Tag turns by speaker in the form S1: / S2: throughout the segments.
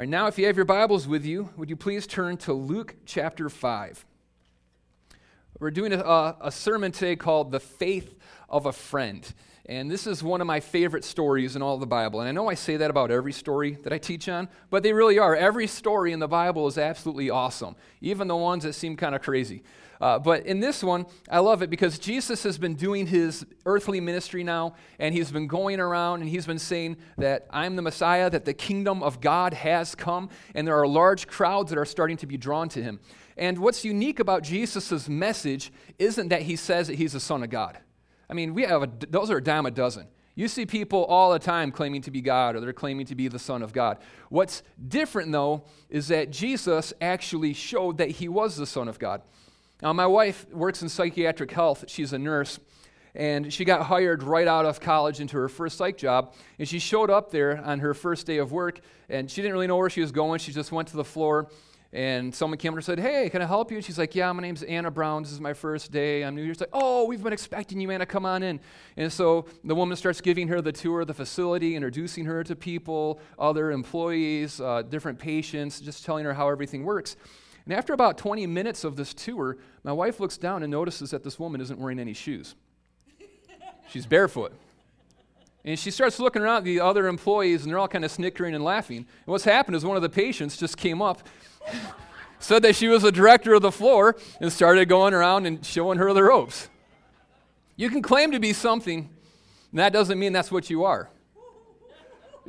S1: All right, now, if you have your Bibles with you, would you please turn to Luke chapter 5? We're doing a, a sermon today called The Faith of a Friend. And this is one of my favorite stories in all the Bible. And I know I say that about every story that I teach on, but they really are. Every story in the Bible is absolutely awesome, even the ones that seem kind of crazy. Uh, but in this one, I love it because Jesus has been doing his earthly ministry now, and he's been going around and he's been saying that I'm the Messiah, that the kingdom of God has come, and there are large crowds that are starting to be drawn to him. And what's unique about Jesus' message isn't that he says that he's the Son of God. I mean, we have a, those are a dime a dozen. You see people all the time claiming to be God or they're claiming to be the Son of God. What's different, though, is that Jesus actually showed that he was the Son of God. Now, my wife works in psychiatric health, she's a nurse, and she got hired right out of college into her first psych job. And she showed up there on her first day of work, and she didn't really know where she was going. She just went to the floor and someone came and said, Hey, can I help you? And she's like, Yeah, my name's Anna Brown. This is my first day. I'm New here. Year's. Like, oh, we've been expecting you, Anna. Come on in. And so the woman starts giving her the tour of the facility, introducing her to people, other employees, uh, different patients, just telling her how everything works. And after about 20 minutes of this tour, my wife looks down and notices that this woman isn't wearing any shoes. She's barefoot. And she starts looking around at the other employees, and they're all kind of snickering and laughing. And what's happened is one of the patients just came up said that she was the director of the floor and started going around and showing her the ropes. You can claim to be something, and that doesn't mean that's what you are.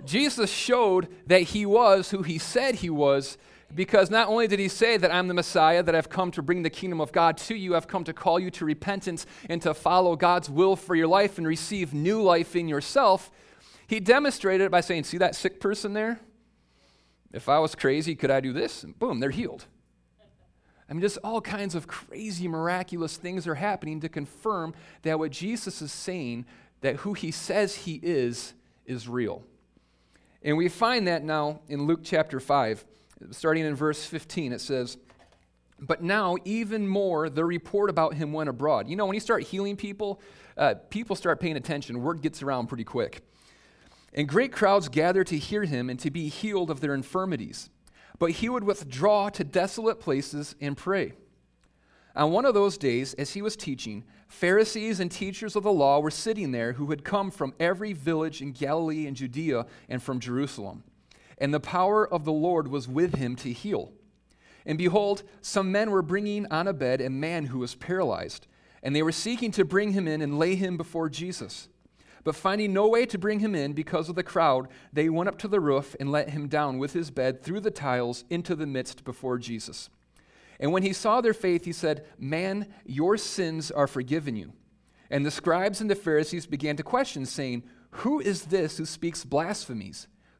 S1: Jesus showed that he was who he said he was because not only did he say that I'm the Messiah, that I've come to bring the kingdom of God to you, I've come to call you to repentance and to follow God's will for your life and receive new life in yourself, he demonstrated it by saying, See that sick person there? If I was crazy, could I do this? And boom, they're healed. I mean, just all kinds of crazy, miraculous things are happening to confirm that what Jesus is saying, that who he says he is, is real. And we find that now in Luke chapter 5, starting in verse 15. It says, But now, even more, the report about him went abroad. You know, when you start healing people, uh, people start paying attention. Word gets around pretty quick. And great crowds gathered to hear him and to be healed of their infirmities. But he would withdraw to desolate places and pray. On one of those days, as he was teaching, Pharisees and teachers of the law were sitting there who had come from every village in Galilee and Judea and from Jerusalem. And the power of the Lord was with him to heal. And behold, some men were bringing on a bed a man who was paralyzed, and they were seeking to bring him in and lay him before Jesus. But finding no way to bring him in because of the crowd, they went up to the roof and let him down with his bed through the tiles into the midst before Jesus. And when he saw their faith, he said, Man, your sins are forgiven you. And the scribes and the Pharisees began to question, saying, Who is this who speaks blasphemies?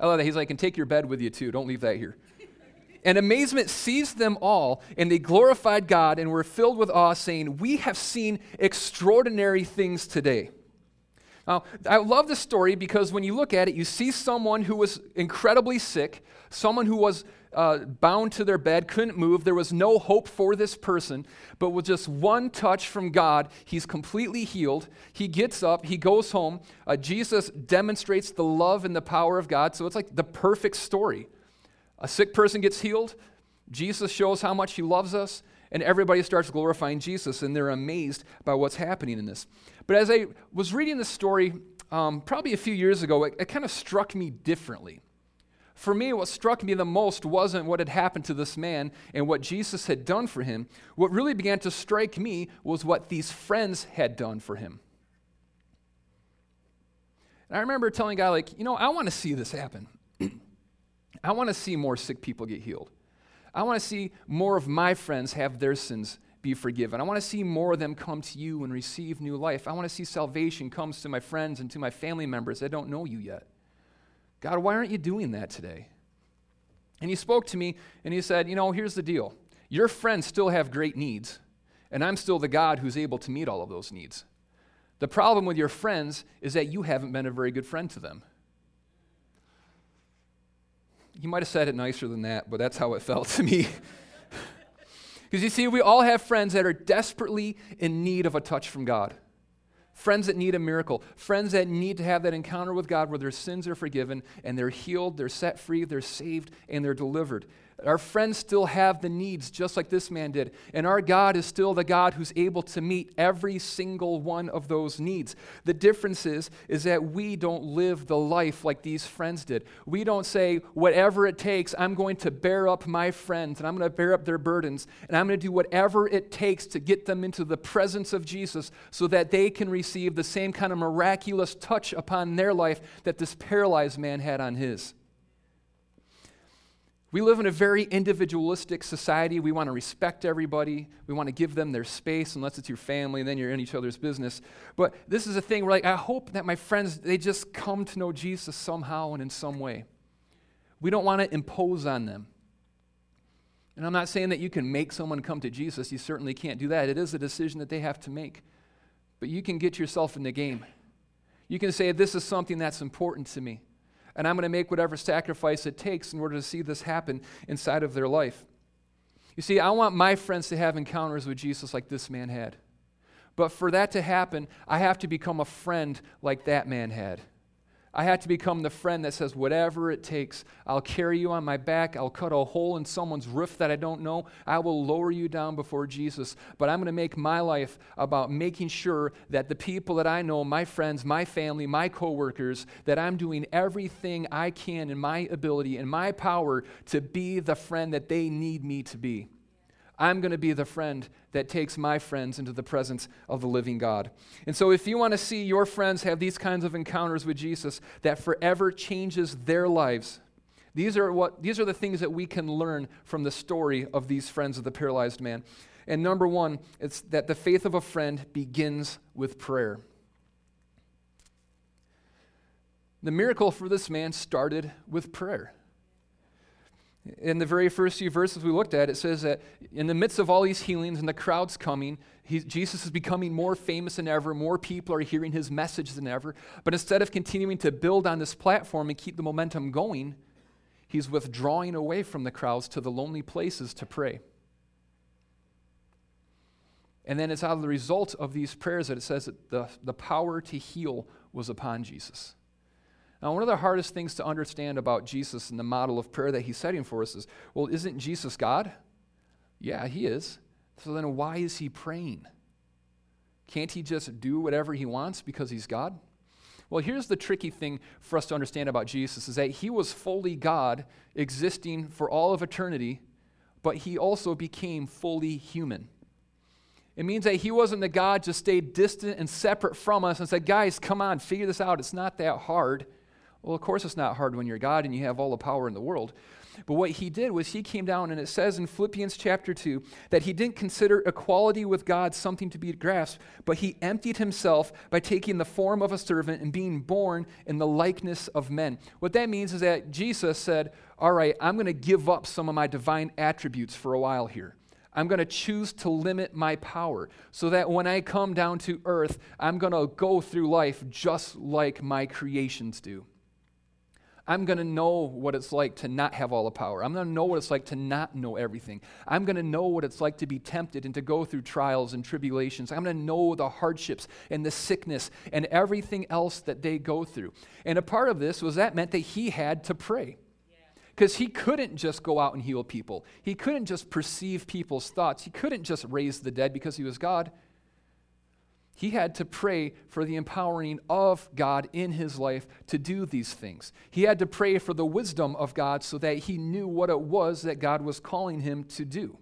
S1: I love that. He's like, and take your bed with you too. Don't leave that here. And amazement seized them all, and they glorified God and were filled with awe, saying, We have seen extraordinary things today. Now, I love this story because when you look at it, you see someone who was incredibly sick, someone who was uh, bound to their bed, couldn't move. There was no hope for this person, but with just one touch from God, he's completely healed. He gets up, he goes home. Uh, Jesus demonstrates the love and the power of God, so it's like the perfect story. A sick person gets healed. Jesus shows how much he loves us, and everybody starts glorifying Jesus, and they're amazed by what's happening in this. But as I was reading this story, um, probably a few years ago, it, it kind of struck me differently. For me, what struck me the most wasn't what had happened to this man and what Jesus had done for him. What really began to strike me was what these friends had done for him. And I remember telling guy, like, you know, I want to see this happen. I want to see more sick people get healed. I want to see more of my friends have their sins be forgiven. I want to see more of them come to you and receive new life. I want to see salvation comes to my friends and to my family members that don't know you yet. God, why aren't you doing that today? And he spoke to me and he said, You know, here's the deal. Your friends still have great needs, and I'm still the God who's able to meet all of those needs. The problem with your friends is that you haven't been a very good friend to them. He might have said it nicer than that, but that's how it felt to me. Because you see, we all have friends that are desperately in need of a touch from God friends that need a miracle, friends that need to have that encounter with God where their sins are forgiven and they're healed, they're set free, they're saved, and they're delivered. Our friends still have the needs, just like this man did. And our God is still the God who's able to meet every single one of those needs. The difference is, is that we don't live the life like these friends did. We don't say, whatever it takes, I'm going to bear up my friends and I'm going to bear up their burdens and I'm going to do whatever it takes to get them into the presence of Jesus so that they can receive the same kind of miraculous touch upon their life that this paralyzed man had on his. We live in a very individualistic society. We want to respect everybody. We want to give them their space, unless it's your family, and then you're in each other's business. But this is a thing where, like, I hope that my friends, they just come to know Jesus somehow and in some way. We don't want to impose on them. And I'm not saying that you can make someone come to Jesus. You certainly can't do that. It is a decision that they have to make. But you can get yourself in the game. You can say, This is something that's important to me and I'm going to make whatever sacrifice it takes in order to see this happen inside of their life. You see, I want my friends to have encounters with Jesus like this man had. But for that to happen, I have to become a friend like that man had. I had to become the friend that says, whatever it takes, I'll carry you on my back. I'll cut a hole in someone's roof that I don't know. I will lower you down before Jesus. But I'm going to make my life about making sure that the people that I know, my friends, my family, my coworkers, that I'm doing everything I can in my ability, in my power to be the friend that they need me to be. I'm going to be the friend that takes my friends into the presence of the living God. And so, if you want to see your friends have these kinds of encounters with Jesus that forever changes their lives, these are, what, these are the things that we can learn from the story of these friends of the paralyzed man. And number one, it's that the faith of a friend begins with prayer. The miracle for this man started with prayer. In the very first few verses we looked at, it says that in the midst of all these healings and the crowds coming, Jesus is becoming more famous than ever. More people are hearing his message than ever. But instead of continuing to build on this platform and keep the momentum going, he's withdrawing away from the crowds to the lonely places to pray. And then it's out of the result of these prayers that it says that the, the power to heal was upon Jesus. Now, one of the hardest things to understand about Jesus and the model of prayer that he's setting for us is well, isn't Jesus God? Yeah, he is. So then why is he praying? Can't he just do whatever he wants because he's God? Well, here's the tricky thing for us to understand about Jesus is that he was fully God, existing for all of eternity, but he also became fully human. It means that he wasn't the God just stayed distant and separate from us and said, guys, come on, figure this out. It's not that hard. Well, of course, it's not hard when you're God and you have all the power in the world. But what he did was he came down, and it says in Philippians chapter 2 that he didn't consider equality with God something to be grasped, but he emptied himself by taking the form of a servant and being born in the likeness of men. What that means is that Jesus said, All right, I'm going to give up some of my divine attributes for a while here. I'm going to choose to limit my power so that when I come down to earth, I'm going to go through life just like my creations do. I'm going to know what it's like to not have all the power. I'm going to know what it's like to not know everything. I'm going to know what it's like to be tempted and to go through trials and tribulations. I'm going to know the hardships and the sickness and everything else that they go through. And a part of this was that meant that he had to pray. Because he couldn't just go out and heal people. He couldn't just perceive people's thoughts. He couldn't just raise the dead because he was God he had to pray for the empowering of God in his life to do these things. He had to pray for the wisdom of God so that he knew what it was that God was calling him to do.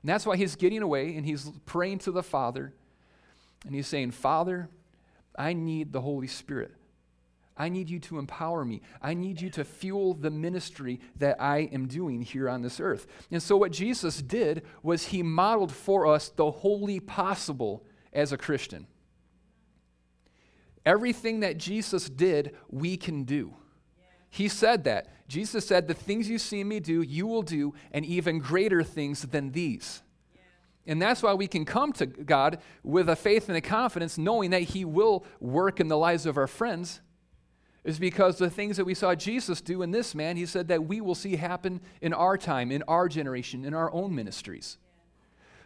S1: And that's why he's getting away and he's praying to the Father. And he's saying, Father, I need the Holy Spirit. I need you to empower me. I need you to fuel the ministry that I am doing here on this earth. And so, what Jesus did was he modeled for us the wholly possible as a Christian. Everything that Jesus did, we can do. He said that. Jesus said, The things you see me do, you will do, and even greater things than these. And that's why we can come to God with a faith and a confidence, knowing that He will work in the lives of our friends, is because the things that we saw Jesus do in this man, He said that we will see happen in our time, in our generation, in our own ministries.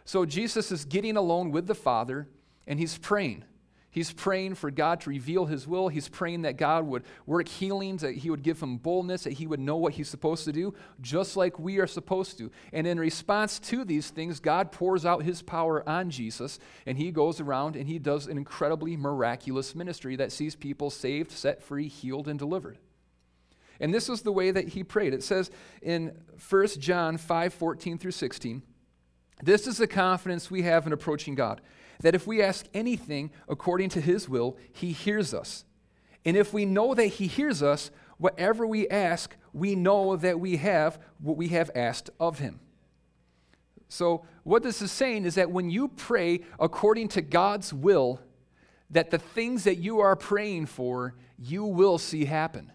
S1: So Jesus is getting alone with the Father, and He's praying. He's praying for God to reveal his will. He's praying that God would work healings, that he would give him boldness, that he would know what he's supposed to do, just like we are supposed to. And in response to these things, God pours out his power on Jesus, and he goes around and he does an incredibly miraculous ministry that sees people saved, set free, healed, and delivered. And this is the way that he prayed. It says in 1 John 5 14 through 16, this is the confidence we have in approaching God that if we ask anything according to his will, he hears us. And if we know that he hears us, whatever we ask, we know that we have what we have asked of him. So, what this is saying is that when you pray according to God's will, that the things that you are praying for, you will see happen.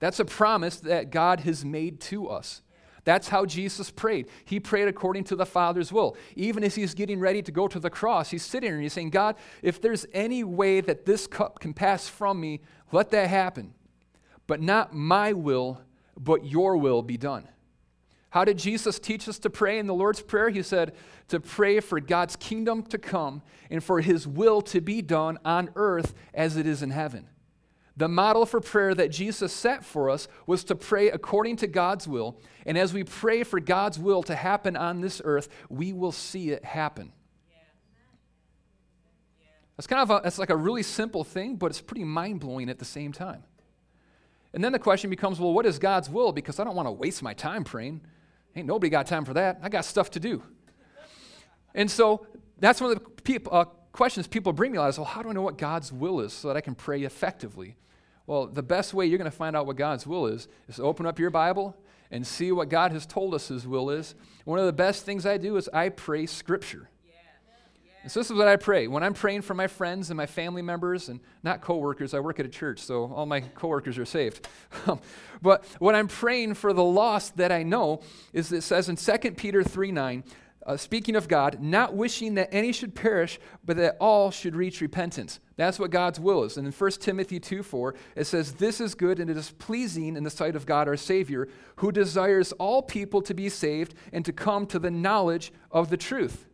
S1: That's a promise that God has made to us. That's how Jesus prayed. He prayed according to the Father's will. Even as he's getting ready to go to the cross, he's sitting there and he's saying, God, if there's any way that this cup can pass from me, let that happen. But not my will, but your will be done. How did Jesus teach us to pray in the Lord's Prayer? He said to pray for God's kingdom to come and for his will to be done on earth as it is in heaven. The model for prayer that Jesus set for us was to pray according to God's will. And as we pray for God's will to happen on this earth, we will see it happen. That's kind of a, it's like a really simple thing, but it's pretty mind blowing at the same time. And then the question becomes, well, what is God's will? Because I don't want to waste my time praying. Ain't nobody got time for that. I got stuff to do. And so that's one of the people, uh, questions people bring me lot is, well, how do I know what God's will is so that I can pray effectively? Well, the best way you're going to find out what God's will is is to open up your Bible and see what God has told us His will is. One of the best things I do is I pray Scripture. And so this is what I pray. When I'm praying for my friends and my family members, and not coworkers, I work at a church, so all my coworkers are saved. but when I'm praying for the lost that I know, is it says in 2 Peter 3 9, uh, speaking of God, not wishing that any should perish, but that all should reach repentance. That's what God's will is. And in 1 Timothy 2 4, it says, This is good and it is pleasing in the sight of God our Savior, who desires all people to be saved and to come to the knowledge of the truth.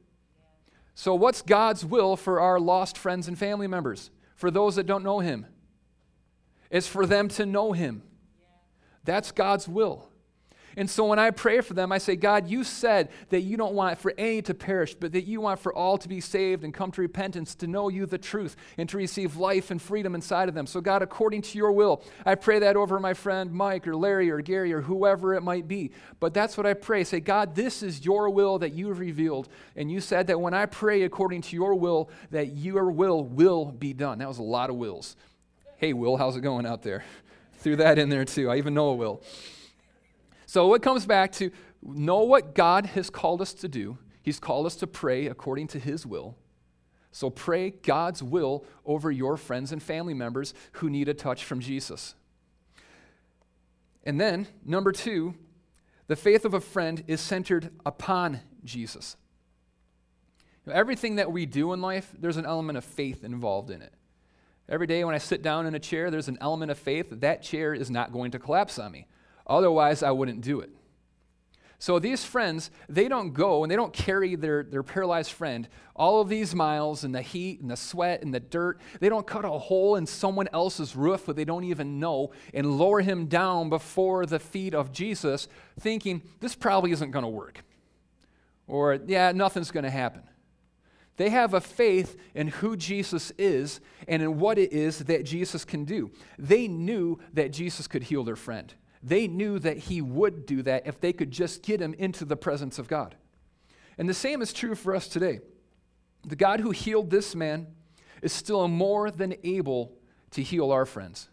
S1: So, what's God's will for our lost friends and family members? For those that don't know Him? It's for them to know Him. That's God's will. And so when I pray for them, I say, God, you said that you don't want for any to perish, but that you want for all to be saved and come to repentance, to know you the truth, and to receive life and freedom inside of them. So, God, according to your will, I pray that over my friend Mike or Larry or Gary or whoever it might be. But that's what I pray. Say, God, this is your will that you have revealed. And you said that when I pray according to your will, that your will will be done. That was a lot of wills. Hey, Will, how's it going out there? Threw that in there too. I even know a will. So it comes back to know what God has called us to do. He's called us to pray according to His will. So pray God's will over your friends and family members who need a touch from Jesus. And then, number two, the faith of a friend is centered upon Jesus. Everything that we do in life, there's an element of faith involved in it. Every day when I sit down in a chair, there's an element of faith that that chair is not going to collapse on me. Otherwise, I wouldn't do it. So these friends, they don't go and they don't carry their, their paralyzed friend all of these miles in the heat and the sweat and the dirt. They don't cut a hole in someone else's roof that they don't even know and lower him down before the feet of Jesus, thinking, this probably isn't going to work. Or, yeah, nothing's going to happen. They have a faith in who Jesus is and in what it is that Jesus can do. They knew that Jesus could heal their friend. They knew that he would do that if they could just get him into the presence of God. And the same is true for us today. The God who healed this man is still more than able to heal our friends.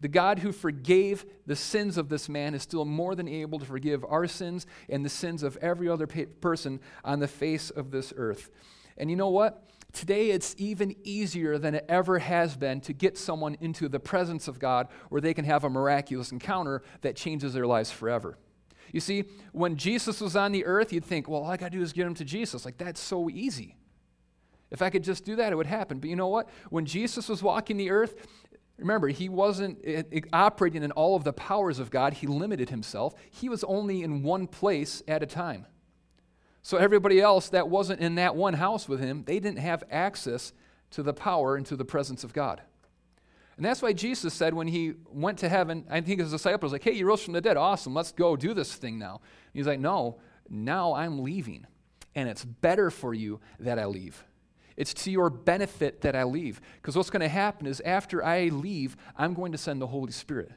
S1: The God who forgave the sins of this man is still more than able to forgive our sins and the sins of every other person on the face of this earth. And you know what? Today, it's even easier than it ever has been to get someone into the presence of God where they can have a miraculous encounter that changes their lives forever. You see, when Jesus was on the earth, you'd think, well, all I got to do is get him to Jesus. Like, that's so easy. If I could just do that, it would happen. But you know what? When Jesus was walking the earth, remember, he wasn't eh, eh, operating in all of the powers of God, he limited himself. He was only in one place at a time. So everybody else that wasn't in that one house with him, they didn't have access to the power and to the presence of God. And that's why Jesus said when he went to heaven, I think his disciples like, hey, you rose from the dead. Awesome. Let's go do this thing now. And he's like, no, now I'm leaving. And it's better for you that I leave. It's to your benefit that I leave. Because what's going to happen is after I leave, I'm going to send the Holy Spirit.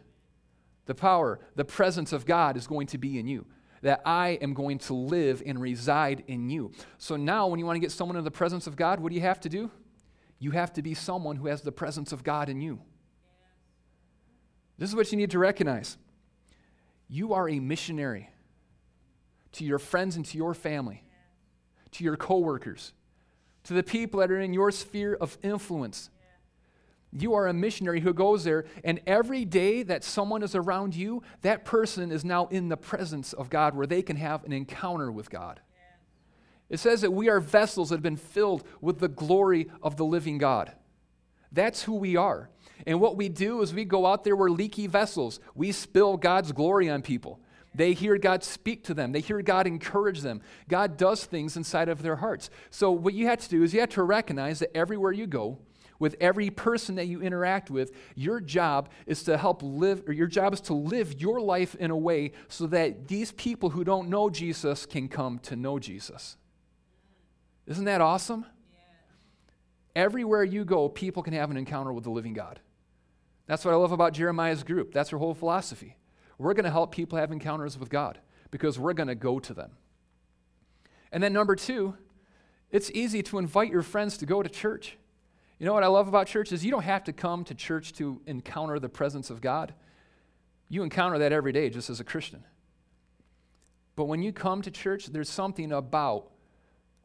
S1: The power, the presence of God is going to be in you that I am going to live and reside in you. So now, when you want to get someone in the presence of God, what do you have to do? You have to be someone who has the presence of God in you. This is what you need to recognize. You are a missionary to your friends and to your family, to your coworkers, to the people that are in your sphere of influence. You are a missionary who goes there, and every day that someone is around you, that person is now in the presence of God where they can have an encounter with God. It says that we are vessels that have been filled with the glory of the living God. That's who we are. And what we do is we go out there, we're leaky vessels. We spill God's glory on people. They hear God speak to them. They hear God encourage them. God does things inside of their hearts. So, what you have to do is you have to recognize that everywhere you go, with every person that you interact with, your job is to help live, or your job is to live your life in a way so that these people who don't know Jesus can come to know Jesus. Isn't that awesome? Yeah. Everywhere you go, people can have an encounter with the living God. That's what I love about Jeremiah's group. That's her whole philosophy. We're going to help people have encounters with God because we're going to go to them. And then, number two, it's easy to invite your friends to go to church. You know what I love about church is you don't have to come to church to encounter the presence of God. You encounter that every day just as a Christian. But when you come to church, there's something about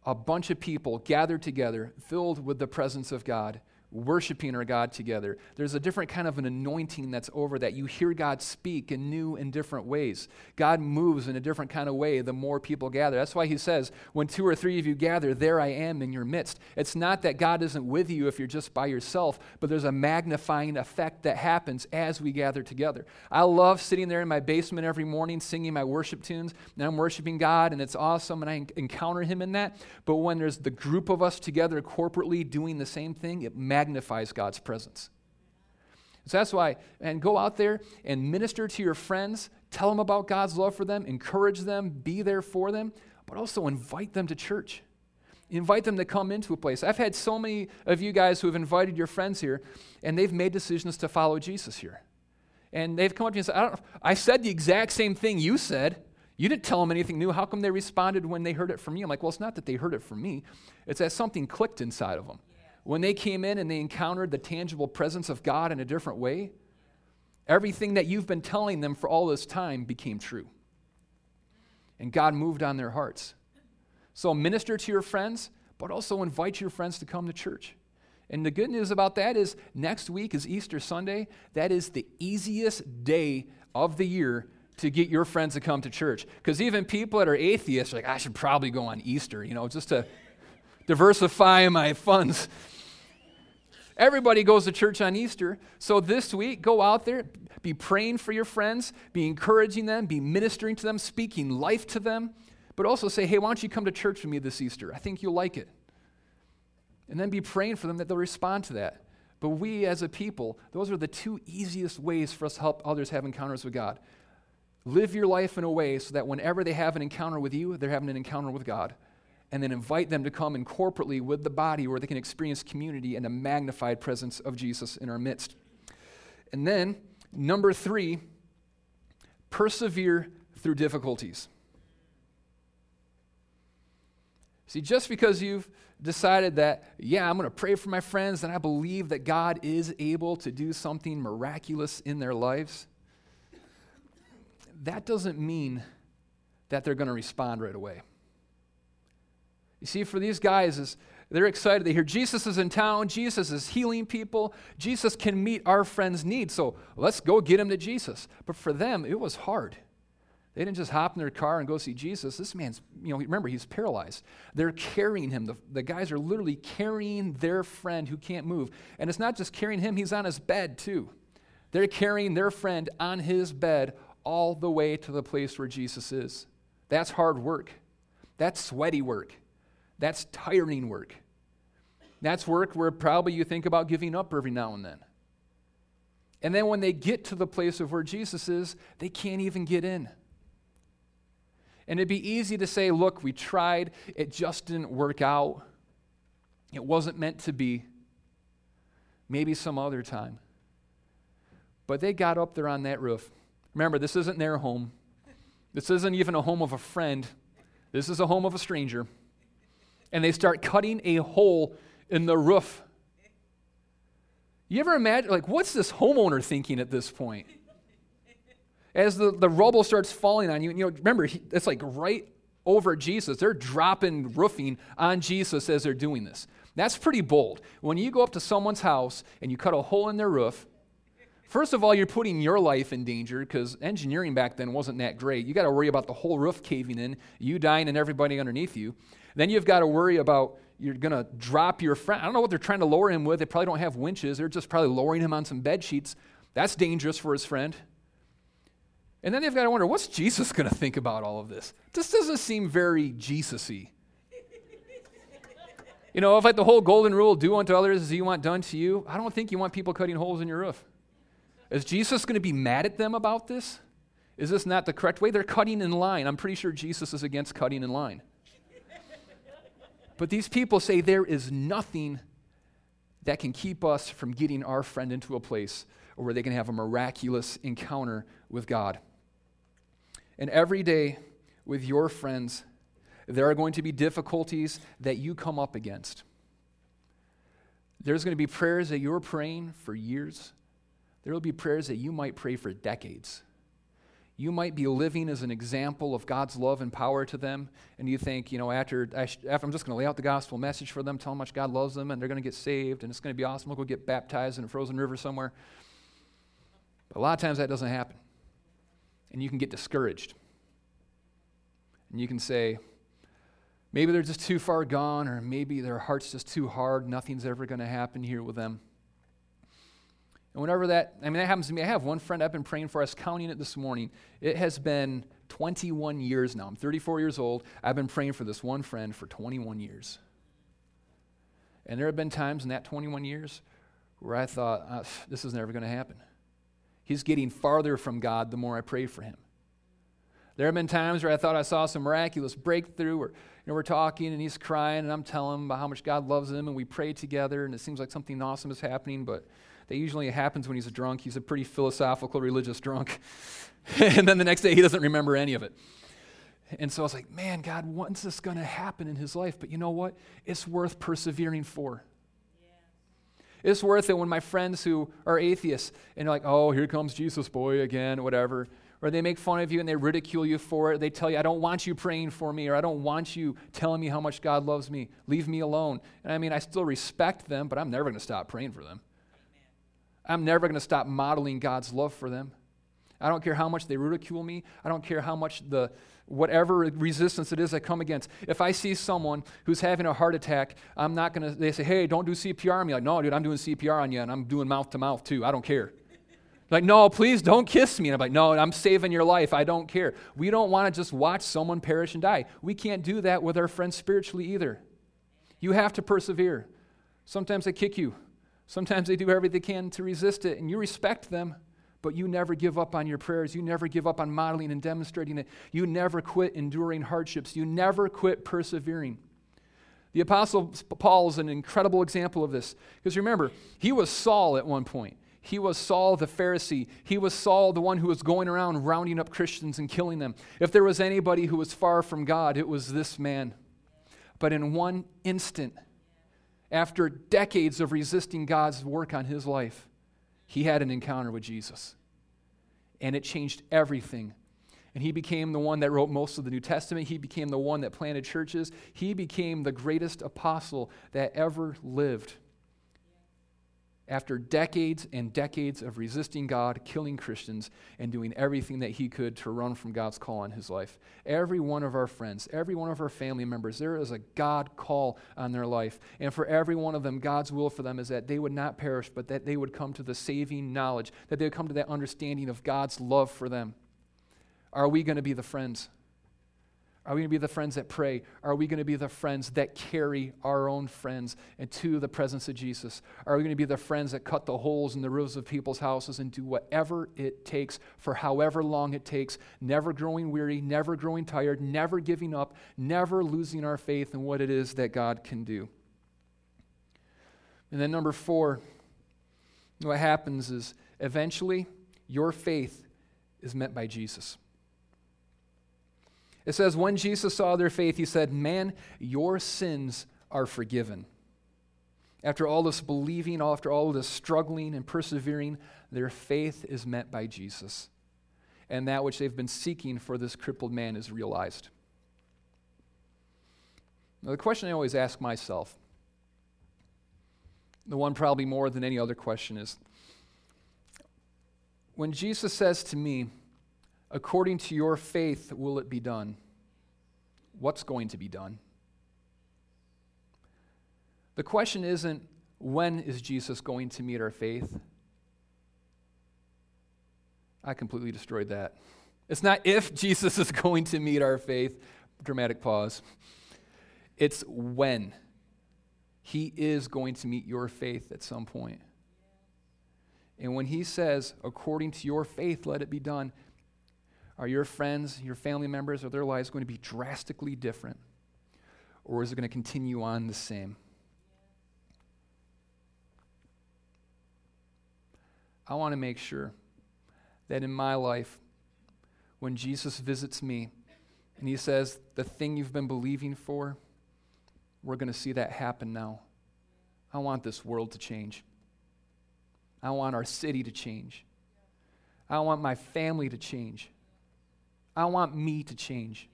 S1: a bunch of people gathered together, filled with the presence of God, worshiping our God together. There's a different kind of an anointing that's over that. You hear God speak in new and different ways. God moves in a different kind of way the more people gather. That's why he says, when two or three of you gather, there I am in your midst. It's not that God isn't with you if you're just by yourself, but there's a magnifying effect that happens as we gather together. I love sitting there in my basement every morning singing my worship tunes, and I'm worshiping God, and it's awesome, and I encounter him in that. But when there's the group of us together corporately doing the same thing, it magnifies God's presence. So that's why, and go out there and minister to your friends, tell them about God's love for them, encourage them, be there for them, but also invite them to church. Invite them to come into a place. I've had so many of you guys who have invited your friends here, and they've made decisions to follow Jesus here. And they've come up to me and said, I, I said the exact same thing you said. You didn't tell them anything new. How come they responded when they heard it from me? I'm like, well, it's not that they heard it from me, it's that something clicked inside of them when they came in and they encountered the tangible presence of God in a different way, everything that you've been telling them for all this time became true. And God moved on their hearts. So minister to your friends, but also invite your friends to come to church. And the good news about that is next week is Easter Sunday. That is the easiest day of the year to get your friends to come to church. Because even people that are atheists are like, I should probably go on Easter, you know, just to diversify my funds. Everybody goes to church on Easter. So this week, go out there, be praying for your friends, be encouraging them, be ministering to them, speaking life to them, but also say, hey, why don't you come to church with me this Easter? I think you'll like it. And then be praying for them that they'll respond to that. But we as a people, those are the two easiest ways for us to help others have encounters with God. Live your life in a way so that whenever they have an encounter with you, they're having an encounter with God and then invite them to come and corporately with the body where they can experience community and a magnified presence of Jesus in our midst. And then, number three, persevere through difficulties. See, just because you've decided that, yeah, I'm going to pray for my friends and I believe that God is able to do something miraculous in their lives, that doesn't mean that they're going to respond right away. You see, for these guys, is They're excited. They hear Jesus is in town. Jesus is healing people. Jesus can meet our friends' needs. So let's go get him to Jesus. But for them, it was hard. They didn't just hop in their car and go see Jesus. This man's, you know, remember, he's paralyzed. They're carrying him. The, the guys are literally carrying their friend who can't move. And it's not just carrying him, he's on his bed too. They're carrying their friend on his bed all the way to the place where Jesus is. That's hard work. That's sweaty work. That's tiring work. That's work where probably you think about giving up every now and then. And then when they get to the place of where Jesus is, they can't even get in. And it'd be easy to say, look, we tried, it just didn't work out. It wasn't meant to be. Maybe some other time. But they got up there on that roof. Remember, this isn't their home. This isn't even a home of a friend. This is a home of a stranger. And they start cutting a hole in the roof. You ever imagine, like, what's this homeowner thinking at this point? As the, the rubble starts falling on you, you know, remember, it's like right over Jesus. They're dropping roofing on Jesus as they're doing this. That's pretty bold. When you go up to someone's house and you cut a hole in their roof, first of all, you're putting your life in danger because engineering back then wasn't that great. You got to worry about the whole roof caving in, you dying, and everybody underneath you. Then you've got to worry about you're going to drop your friend. I don't know what they're trying to lower him with. They probably don't have winches. They're just probably lowering him on some bed sheets. That's dangerous for his friend. And then they've got to wonder, what's Jesus going to think about all of this? This doesn't seem very Jesus y. You know, if like the whole golden rule, do unto others as you want done to you, I don't think you want people cutting holes in your roof. Is Jesus going to be mad at them about this? Is this not the correct way? They're cutting in line. I'm pretty sure Jesus is against cutting in line. But these people say there is nothing that can keep us from getting our friend into a place where they can have a miraculous encounter with God. And every day with your friends, there are going to be difficulties that you come up against. There's going to be prayers that you're praying for years. There will be prayers that you might pray for decades. You might be living as an example of God's love and power to them, and you think, you know, after, after I'm just going to lay out the gospel message for them, tell them how much God loves them, and they're going to get saved, and it's going to be awesome. We'll go get baptized in a frozen river somewhere. But a lot of times that doesn't happen and you can get discouraged. And you can say, maybe they're just too far gone, or maybe their heart's just too hard. Nothing's ever going to happen here with them. And whenever that, I mean, that happens to me. I have one friend I've been praying for. I was counting it this morning. It has been 21 years now. I'm 34 years old. I've been praying for this one friend for 21 years. And there have been times in that 21 years where I thought, uh, this is never going to happen. He's getting farther from God the more I pray for him. There have been times where I thought I saw some miraculous breakthrough, or you know, we're talking and he's crying, and I'm telling him about how much God loves him, and we pray together, and it seems like something awesome is happening, but that usually happens when he's a drunk. He's a pretty philosophical, religious drunk. and then the next day, he doesn't remember any of it. And so I was like, man, God, when's this going to happen in his life? But you know what? It's worth persevering for. It's worth it when my friends who are atheists and they're like, oh, here comes Jesus boy again, whatever. Or they make fun of you and they ridicule you for it. They tell you, I don't want you praying for me, or I don't want you telling me how much God loves me. Leave me alone. And I mean, I still respect them, but I'm never going to stop praying for them. I'm never going to stop modeling God's love for them. I don't care how much they ridicule me. I don't care how much the whatever resistance it is I come against. If I see someone who's having a heart attack, I'm not going to, they say, hey, don't do CPR on me. Like, no, dude, I'm doing CPR on you, and I'm doing mouth to mouth too. I don't care. Like, no, please don't kiss me. And I'm like, no, I'm saving your life. I don't care. We don't want to just watch someone perish and die. We can't do that with our friends spiritually either. You have to persevere. Sometimes they kick you, sometimes they do everything they can to resist it, and you respect them but you never give up on your prayers. You never give up on modeling and demonstrating it. You never quit enduring hardships. You never quit persevering. The Apostle Paul is an incredible example of this. Because remember, he was Saul at one point. He was Saul the Pharisee. He was Saul, the one who was going around rounding up Christians and killing them. If there was anybody who was far from God, it was this man. But in one instant, after decades of resisting God's work on his life, he had an encounter with Jesus. And it changed everything. And he became the one that wrote most of the New Testament. He became the one that planted churches. He became the greatest apostle that ever lived. After decades and decades of resisting God, killing Christians, and doing everything that he could to run from God's call on his life. Every one of our friends, every one of our family members, there is a God call on their life. And for every one of them, God's will for them is that they would not perish, but that they would come to the saving knowledge, that they would come to that understanding of God's love for them. Are we going to be the friends? Are we going to be the friends that pray? Are we going to be the friends that carry our own friends into the presence of Jesus? Are we going to be the friends that cut the holes in the roofs of people's houses and do whatever it takes for however long it takes, never growing weary, never growing tired, never giving up, never losing our faith in what it is that God can do? And then, number four, what happens is eventually your faith is met by Jesus. It says, When Jesus saw their faith, he said, Man, your sins are forgiven. After all this believing, after all this struggling and persevering, their faith is met by Jesus. And that which they've been seeking for this crippled man is realized. Now, the question I always ask myself, the one probably more than any other question, is when Jesus says to me, According to your faith will it be done. What's going to be done? The question isn't when is Jesus going to meet our faith? I completely destroyed that. It's not if Jesus is going to meet our faith, dramatic pause. It's when. He is going to meet your faith at some point. And when he says, according to your faith, let it be done, are your friends, your family members, are their lives going to be drastically different? Or is it going to continue on the same? I want to make sure that in my life, when Jesus visits me and he says, The thing you've been believing for, we're going to see that happen now. I want this world to change. I want our city to change. I want my family to change. I want me to change.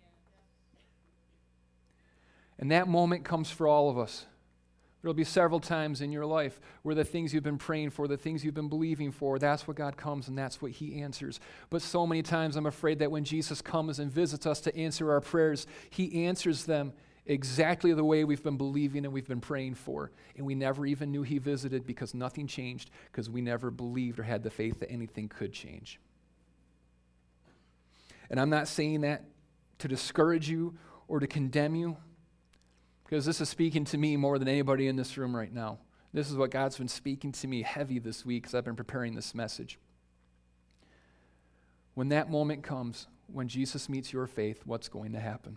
S1: And that moment comes for all of us. There'll be several times in your life where the things you've been praying for, the things you've been believing for, that's what God comes and that's what He answers. But so many times I'm afraid that when Jesus comes and visits us to answer our prayers, He answers them exactly the way we've been believing and we've been praying for. And we never even knew He visited because nothing changed because we never believed or had the faith that anything could change. And I'm not saying that to discourage you or to condemn you, because this is speaking to me more than anybody in this room right now. This is what God's been speaking to me heavy this week as I've been preparing this message. When that moment comes, when Jesus meets your faith, what's going to happen?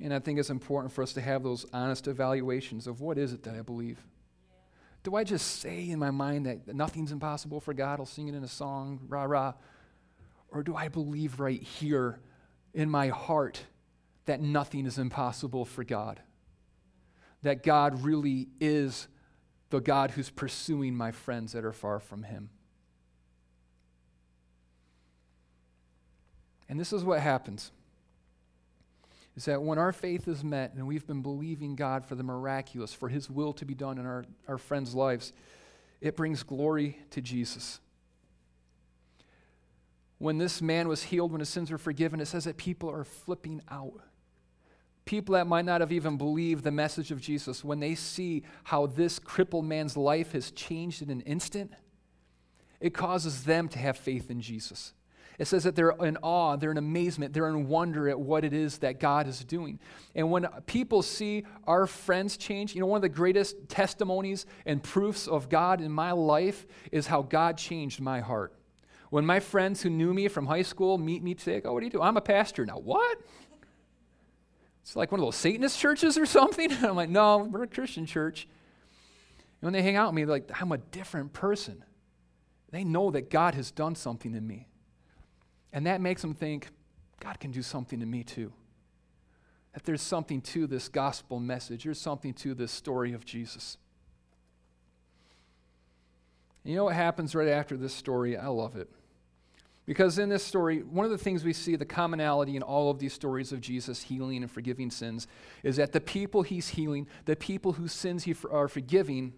S1: And I think it's important for us to have those honest evaluations of what is it that I believe? Do I just say in my mind that nothing's impossible for God? I'll sing it in a song, rah rah. Or do I believe right here in my heart that nothing is impossible for God? That God really is the God who's pursuing my friends that are far from Him. And this is what happens is that when our faith is met and we've been believing God for the miraculous, for His will to be done in our, our friends' lives, it brings glory to Jesus when this man was healed, when his sins were forgiven, it says that people are flipping out. People that might not have even believed the message of Jesus, when they see how this crippled man's life has changed in an instant, it causes them to have faith in Jesus. It says that they're in awe, they're in amazement, they're in wonder at what it is that God is doing. And when people see our friends change, you know, one of the greatest testimonies and proofs of God in my life is how God changed my heart. When my friends who knew me from high school meet me today, oh, what do you do? I'm a pastor. Now, what? It's like one of those Satanist churches or something. I'm like, no, we're a Christian church. And when they hang out with me, they're like, I'm a different person. They know that God has done something in me. And that makes them think, God can do something in me too. That there's something to this gospel message, there's something to this story of Jesus. You know what happens right after this story? I love it. Because in this story, one of the things we see, the commonality in all of these stories of Jesus healing and forgiving sins, is that the people he's healing, the people whose sins he are forgiving,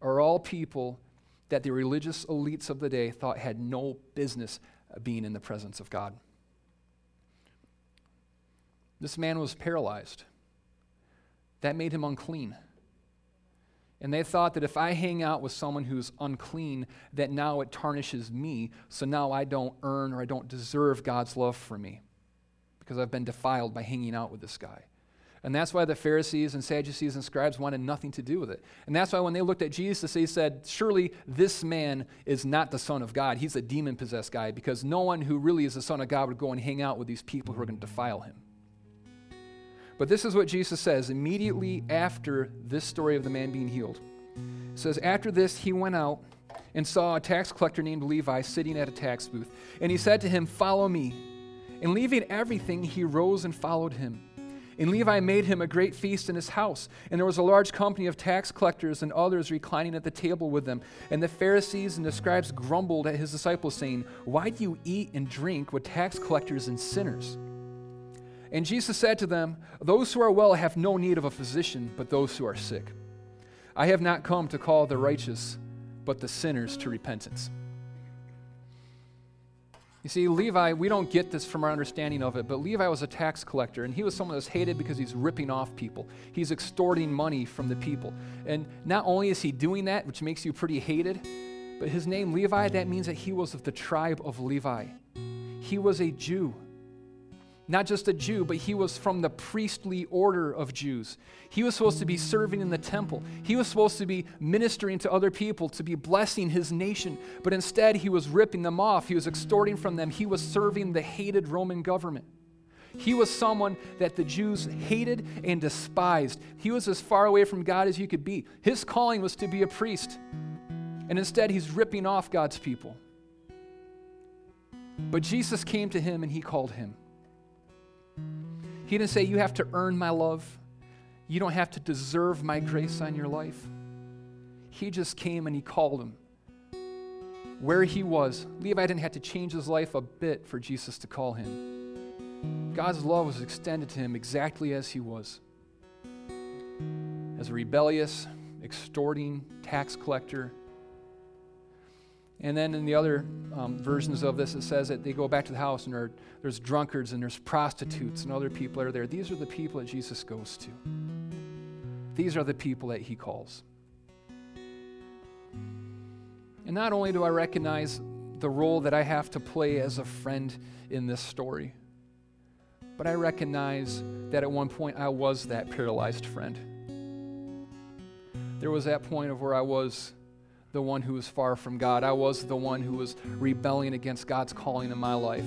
S1: are all people that the religious elites of the day thought had no business being in the presence of God. This man was paralyzed. That made him unclean. And they thought that if I hang out with someone who's unclean, that now it tarnishes me, so now I don't earn or I don't deserve God's love for me because I've been defiled by hanging out with this guy. And that's why the Pharisees and Sadducees and scribes wanted nothing to do with it. And that's why when they looked at Jesus, they said, Surely this man is not the Son of God. He's a demon possessed guy because no one who really is the Son of God would go and hang out with these people who are going to defile him. But this is what Jesus says immediately after this story of the man being healed. It says, After this, he went out and saw a tax collector named Levi sitting at a tax booth. And he said to him, Follow me. And leaving everything, he rose and followed him. And Levi made him a great feast in his house. And there was a large company of tax collectors and others reclining at the table with them. And the Pharisees and the scribes grumbled at his disciples, saying, Why do you eat and drink with tax collectors and sinners? And Jesus said to them, Those who are well have no need of a physician, but those who are sick. I have not come to call the righteous, but the sinners to repentance. You see, Levi, we don't get this from our understanding of it, but Levi was a tax collector, and he was someone that was hated because he's ripping off people. He's extorting money from the people. And not only is he doing that, which makes you pretty hated, but his name, Levi, that means that he was of the tribe of Levi. He was a Jew not just a Jew, but he was from the priestly order of Jews. He was supposed to be serving in the temple. He was supposed to be ministering to other people, to be blessing his nation. But instead, he was ripping them off. He was extorting from them. He was serving the hated Roman government. He was someone that the Jews hated and despised. He was as far away from God as you could be. His calling was to be a priest. And instead, he's ripping off God's people. But Jesus came to him and he called him. He didn't say, You have to earn my love. You don't have to deserve my grace on your life. He just came and he called him. Where he was, Levi didn't have to change his life a bit for Jesus to call him. God's love was extended to him exactly as he was as a rebellious, extorting tax collector and then in the other um, versions of this, it says that they go back to the house and there, there's drunkards and there's prostitutes and other people are there. These are the people that Jesus goes to. These are the people that he calls. And not only do I recognize the role that I have to play as a friend in this story, but I recognize that at one point I was that paralyzed friend. There was that point of where I was the one who was far from God. I was the one who was rebelling against God's calling in my life.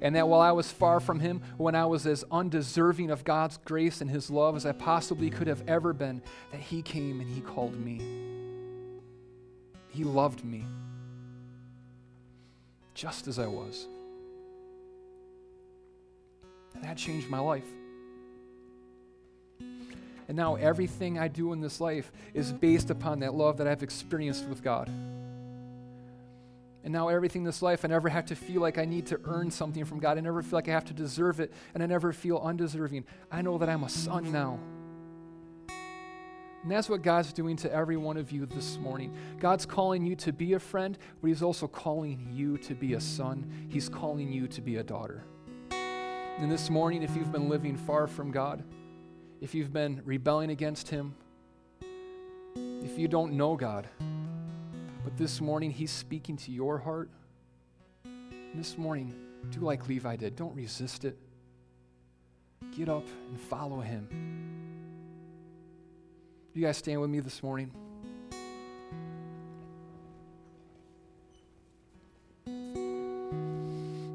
S1: And that while I was far from Him, when I was as undeserving of God's grace and His love as I possibly could have ever been, that He came and He called me. He loved me just as I was. And that changed my life. And now everything I do in this life is based upon that love that I've experienced with God. And now everything in this life, I never have to feel like I need to earn something from God. I never feel like I have to deserve it, and I never feel undeserving. I know that I'm a son now. And that's what God's doing to every one of you this morning. God's calling you to be a friend, but He's also calling you to be a son. He's calling you to be a daughter. And this morning, if you've been living far from God, if you've been rebelling against Him, if you don't know God, but this morning He's speaking to your heart, this morning, do like Levi did. Don't resist it. Get up and follow Him. You guys stand with me this morning?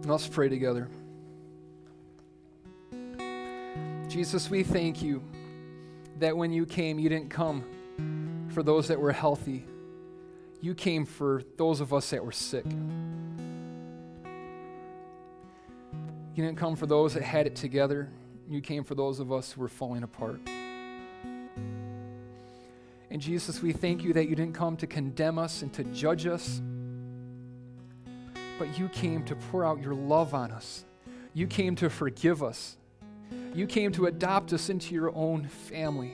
S1: Let's pray together. Jesus, we thank you that when you came, you didn't come for those that were healthy, you came for those of us that were sick. You didn't come for those that had it together, you came for those of us who were falling apart. And Jesus, we thank you that you didn't come to condemn us and to judge us, but you came to pour out your love on us. You came to forgive us. You came to adopt us into your own family.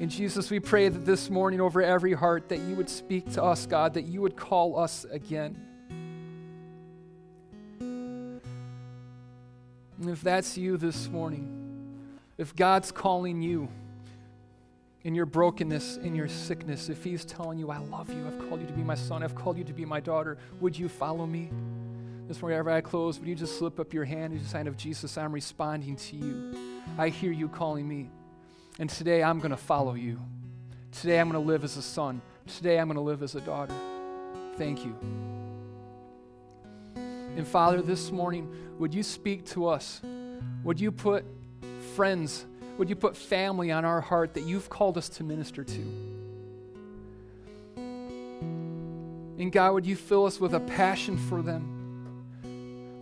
S1: And Jesus, we pray that this morning over every heart that you would speak to us, God, that you would call us again. And if that's you this morning, if God's calling you in your brokenness, in your sickness, if He's telling you, I love you, I've called you to be my son, I've called you to be my daughter, would you follow me? This morning, wherever I close, would you just slip up your hand as a sign of Jesus? I'm responding to you. I hear you calling me. And today I'm going to follow you. Today I'm going to live as a son. Today I'm going to live as a daughter. Thank you. And Father, this morning, would you speak to us? Would you put friends, would you put family on our heart that you've called us to minister to? And God, would you fill us with a passion for them?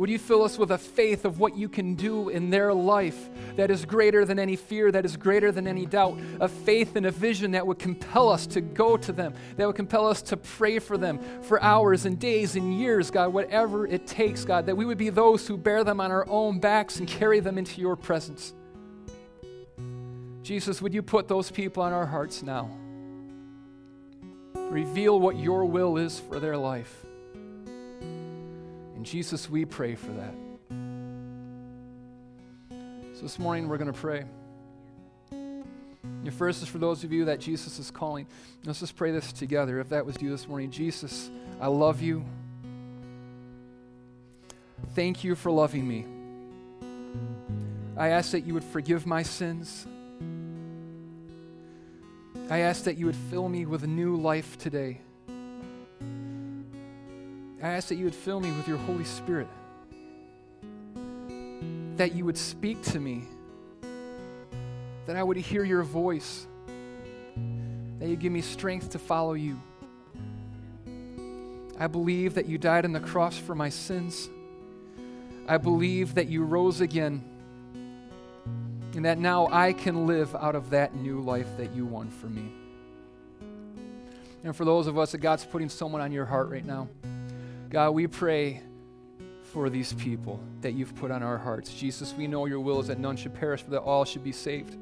S1: Would you fill us with a faith of what you can do in their life that is greater than any fear, that is greater than any doubt? A faith and a vision that would compel us to go to them, that would compel us to pray for them for hours and days and years, God, whatever it takes, God, that we would be those who bear them on our own backs and carry them into your presence. Jesus, would you put those people on our hearts now? Reveal what your will is for their life. And Jesus, we pray for that. So this morning we're going to pray. Your first is for those of you that Jesus is calling. Let's just pray this together. If that was you this morning, Jesus, I love you. Thank you for loving me. I ask that you would forgive my sins. I ask that you would fill me with new life today. I ask that you would fill me with your Holy Spirit, that you would speak to me, that I would hear your voice, that you give me strength to follow you. I believe that you died on the cross for my sins. I believe that you rose again, and that now I can live out of that new life that you won for me. And for those of us that God's putting someone on your heart right now, God, we pray for these people that you've put on our hearts. Jesus, we know your will is that none should perish, but that all should be saved.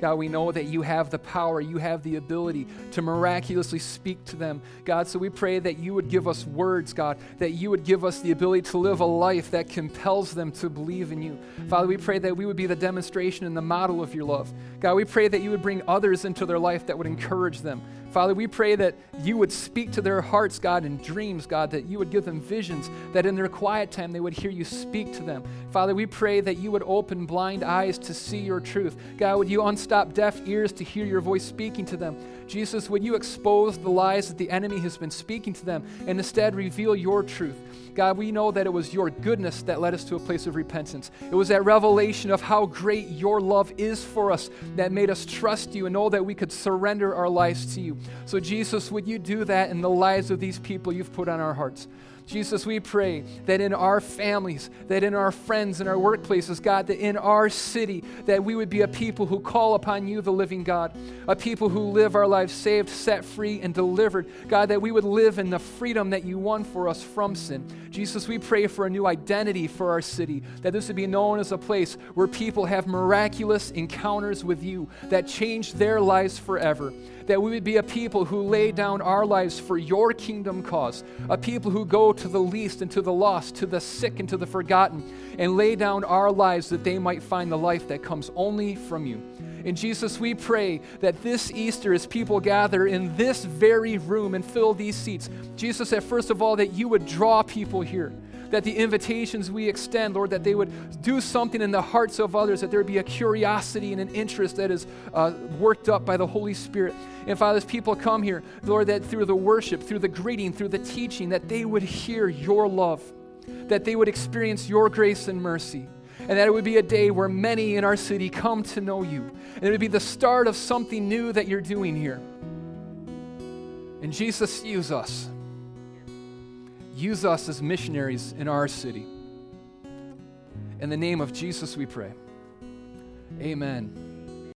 S1: God, we know that you have the power, you have the ability to miraculously speak to them. God, so we pray that you would give us words, God, that you would give us the ability to live a life that compels them to believe in you. Father, we pray that we would be the demonstration and the model of your love. God, we pray that you would bring others into their life that would encourage them. Father, we pray that you would speak to their hearts, God, in dreams, God, that you would give them visions, that in their quiet time they would hear you speak to them. Father, we pray that you would open blind eyes to see your truth. God, would you unstop deaf ears to hear your voice speaking to them? Jesus, would you expose the lies that the enemy has been speaking to them and instead reveal your truth? God, we know that it was your goodness that led us to a place of repentance. It was that revelation of how great your love is for us that made us trust you and know that we could surrender our lives to you. So, Jesus, would you do that in the lives of these people you've put on our hearts? Jesus, we pray that in our families, that in our friends, in our workplaces, God, that in our city, that we would be a people who call upon you, the living God, a people who live our lives saved, set free, and delivered. God, that we would live in the freedom that you won for us from sin. Jesus, we pray for a new identity for our city, that this would be known as a place where people have miraculous encounters with you that change their lives forever that we would be a people who lay down our lives for your kingdom cause, a people who go to the least and to the lost, to the sick and to the forgotten, and lay down our lives that they might find the life that comes only from you. And Jesus, we pray that this Easter, as people gather in this very room and fill these seats, Jesus, that first of all, that you would draw people here that the invitations we extend, Lord, that they would do something in the hearts of others, that there be a curiosity and an interest that is uh, worked up by the Holy Spirit. And Father, as people come here, Lord, that through the worship, through the greeting, through the teaching, that they would hear your love, that they would experience your grace and mercy and that it would be a day where many in our city come to know you. And it would be the start of something new that you're doing here. And Jesus, use us. Use us as missionaries in our city. In the name of Jesus, we pray. Amen.